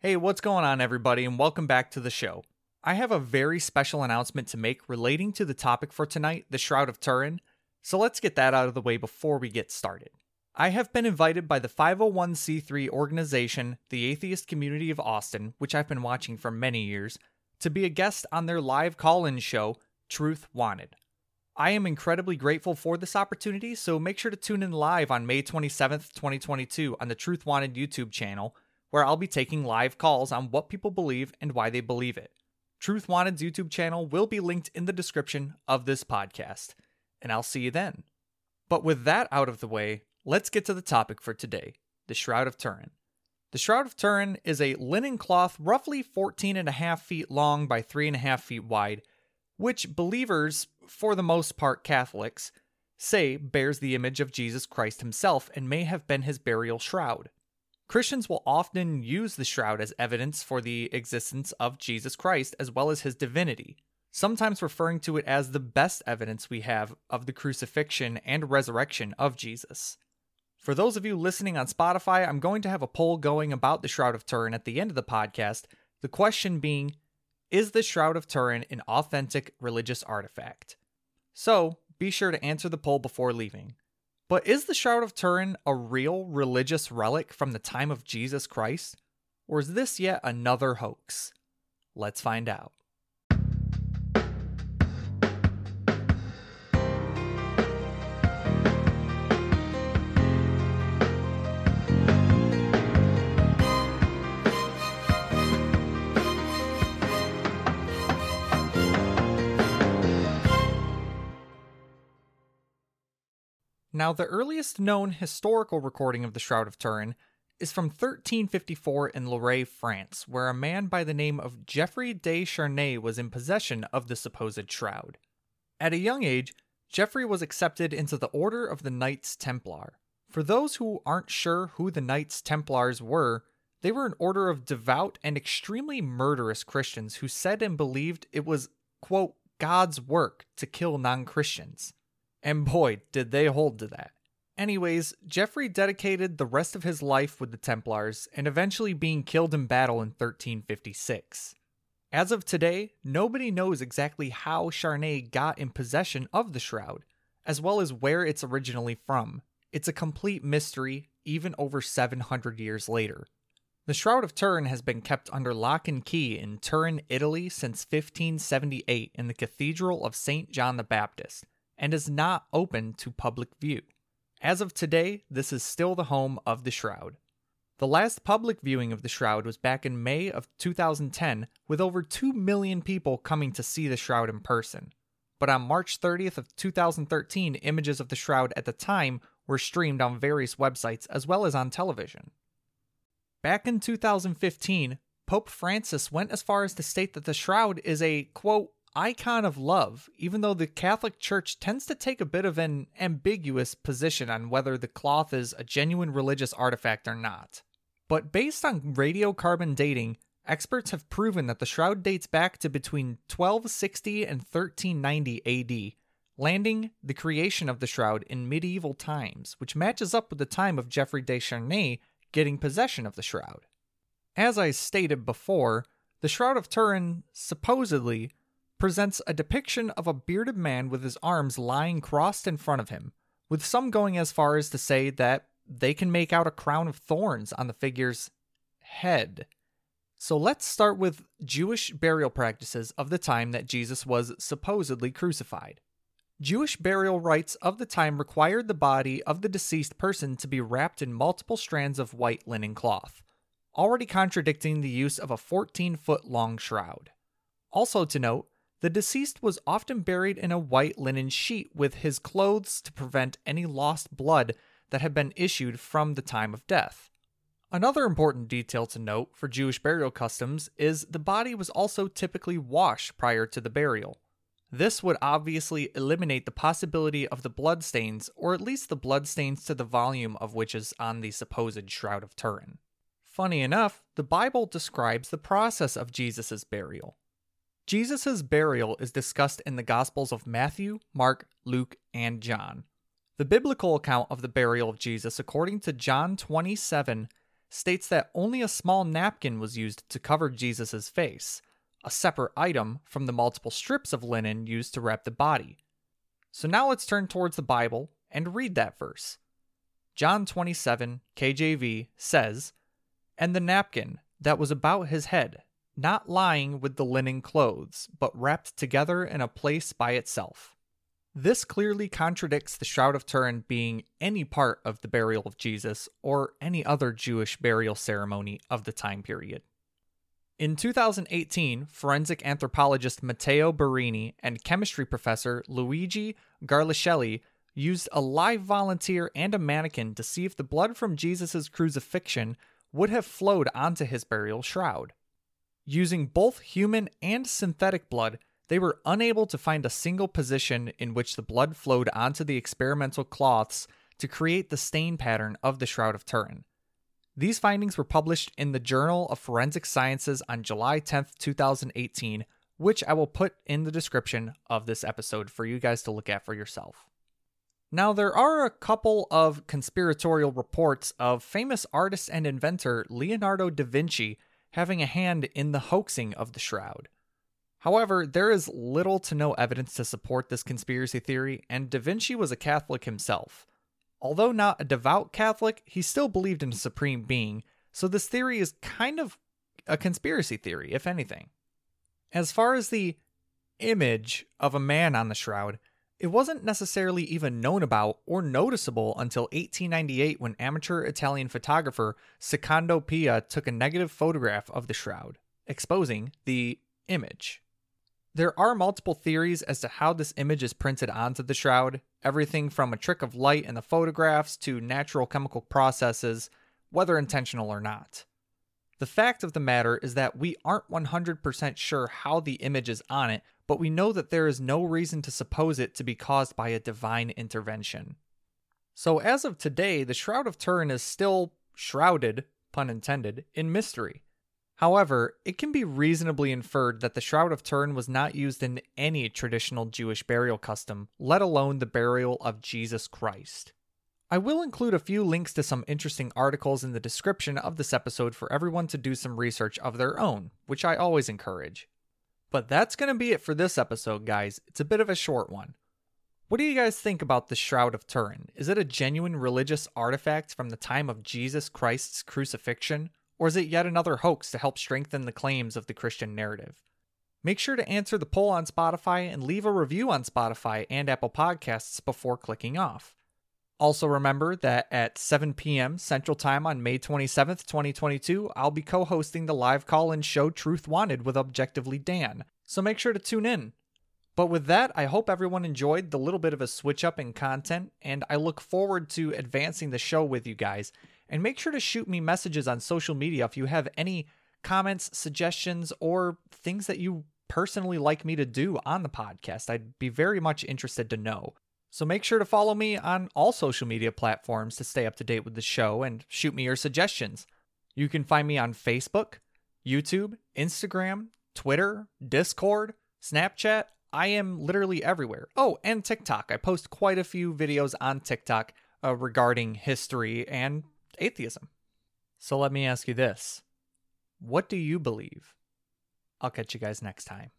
Hey, what's going on, everybody, and welcome back to the show. I have a very special announcement to make relating to the topic for tonight, the Shroud of Turin, so let's get that out of the way before we get started. I have been invited by the 501c3 organization, the Atheist Community of Austin, which I've been watching for many years, to be a guest on their live call in show, Truth Wanted. I am incredibly grateful for this opportunity, so make sure to tune in live on May 27th, 2022, on the Truth Wanted YouTube channel, where I'll be taking live calls on what people believe and why they believe it. Truth Wanted's YouTube channel will be linked in the description of this podcast, and I'll see you then. But with that out of the way, let's get to the topic for today the Shroud of Turin. The Shroud of Turin is a linen cloth roughly 14 and a half feet long by 3 and a half feet wide, which believers, for the most part Catholics, say bears the image of Jesus Christ himself and may have been his burial shroud. Christians will often use the shroud as evidence for the existence of Jesus Christ as well as his divinity, sometimes referring to it as the best evidence we have of the crucifixion and resurrection of Jesus. For those of you listening on Spotify, I'm going to have a poll going about the Shroud of Turin at the end of the podcast, the question being Is the Shroud of Turin an authentic religious artifact? So be sure to answer the poll before leaving. But is the Shroud of Turin a real religious relic from the time of Jesus Christ? Or is this yet another hoax? Let's find out. Now, the earliest known historical recording of the Shroud of Turin is from 1354 in Loire, France, where a man by the name of Geoffrey de Charnay was in possession of the supposed shroud. At a young age, Geoffrey was accepted into the Order of the Knights Templar. For those who aren't sure who the Knights Templars were, they were an order of devout and extremely murderous Christians who said and believed it was, quote, God's work to kill non Christians. And boy, did they hold to that. Anyways, Geoffrey dedicated the rest of his life with the Templars and eventually being killed in battle in 1356. As of today, nobody knows exactly how Charnay got in possession of the shroud, as well as where it's originally from. It's a complete mystery, even over 700 years later. The Shroud of Turin has been kept under lock and key in Turin, Italy since 1578 in the Cathedral of St. John the Baptist, and is not open to public view. As of today, this is still the home of the Shroud. The last public viewing of the Shroud was back in May of 2010, with over 2 million people coming to see the Shroud in person. But on March 30th of 2013, images of the Shroud at the time were streamed on various websites as well as on television. Back in 2015, Pope Francis went as far as to state that the Shroud is a, quote, icon of love, even though the Catholic Church tends to take a bit of an ambiguous position on whether the cloth is a genuine religious artifact or not. But based on radiocarbon dating, experts have proven that the shroud dates back to between 1260 and 1390 AD, landing the creation of the shroud in medieval times, which matches up with the time of Geoffrey de Charnay getting possession of the shroud. As I stated before, the Shroud of Turin supposedly presents a depiction of a bearded man with his arms lying crossed in front of him, with some going as far as to say that they can make out a crown of thorns on the figure's head. So let's start with Jewish burial practices of the time that Jesus was supposedly crucified. Jewish burial rites of the time required the body of the deceased person to be wrapped in multiple strands of white linen cloth, already contradicting the use of a 14 foot long shroud. Also to note, the deceased was often buried in a white linen sheet with his clothes to prevent any lost blood that had been issued from the time of death. Another important detail to note for Jewish burial customs is the body was also typically washed prior to the burial. This would obviously eliminate the possibility of the bloodstains, or at least the bloodstains to the volume of which is on the supposed Shroud of Turin. Funny enough, the Bible describes the process of Jesus' burial. Jesus' burial is discussed in the Gospels of Matthew, Mark, Luke, and John. The biblical account of the burial of Jesus, according to John 27, states that only a small napkin was used to cover Jesus' face, a separate item from the multiple strips of linen used to wrap the body. So now let's turn towards the Bible and read that verse. John 27, KJV says, And the napkin that was about his head, not lying with the linen clothes, but wrapped together in a place by itself. This clearly contradicts the Shroud of Turin being any part of the burial of Jesus or any other Jewish burial ceremony of the time period. In 2018, forensic anthropologist Matteo Borrini and chemistry professor Luigi Garlaschelli used a live volunteer and a mannequin to see if the blood from Jesus' crucifixion would have flowed onto his burial shroud. Using both human and synthetic blood, they were unable to find a single position in which the blood flowed onto the experimental cloths to create the stain pattern of the Shroud of Turin. These findings were published in the Journal of Forensic Sciences on July 10th, 2018, which I will put in the description of this episode for you guys to look at for yourself. Now, there are a couple of conspiratorial reports of famous artist and inventor Leonardo da Vinci having a hand in the hoaxing of the shroud. However, there is little to no evidence to support this conspiracy theory, and Da Vinci was a Catholic himself. Although not a devout Catholic, he still believed in a supreme being, so this theory is kind of a conspiracy theory, if anything. As far as the image of a man on the shroud, it wasn't necessarily even known about or noticeable until 1898 when amateur Italian photographer Secondo Pia took a negative photograph of the shroud, exposing the image. There are multiple theories as to how this image is printed onto the shroud, everything from a trick of light in the photographs to natural chemical processes, whether intentional or not. The fact of the matter is that we aren't 100% sure how the image is on it, but we know that there is no reason to suppose it to be caused by a divine intervention. So, as of today, the Shroud of Turin is still shrouded, pun intended, in mystery. However, it can be reasonably inferred that the Shroud of Turin was not used in any traditional Jewish burial custom, let alone the burial of Jesus Christ. I will include a few links to some interesting articles in the description of this episode for everyone to do some research of their own, which I always encourage. But that's going to be it for this episode, guys. It's a bit of a short one. What do you guys think about the Shroud of Turin? Is it a genuine religious artifact from the time of Jesus Christ's crucifixion? Or is it yet another hoax to help strengthen the claims of the Christian narrative? Make sure to answer the poll on Spotify and leave a review on Spotify and Apple Podcasts before clicking off. Also, remember that at 7 p.m. Central Time on May 27th, 2022, I'll be co hosting the live call in show Truth Wanted with Objectively Dan, so make sure to tune in. But with that, I hope everyone enjoyed the little bit of a switch up in content, and I look forward to advancing the show with you guys and make sure to shoot me messages on social media if you have any comments, suggestions, or things that you personally like me to do on the podcast. I'd be very much interested to know. So make sure to follow me on all social media platforms to stay up to date with the show and shoot me your suggestions. You can find me on Facebook, YouTube, Instagram, Twitter, Discord, Snapchat. I am literally everywhere. Oh, and TikTok. I post quite a few videos on TikTok uh, regarding history and atheism. So let me ask you this What do you believe? I'll catch you guys next time.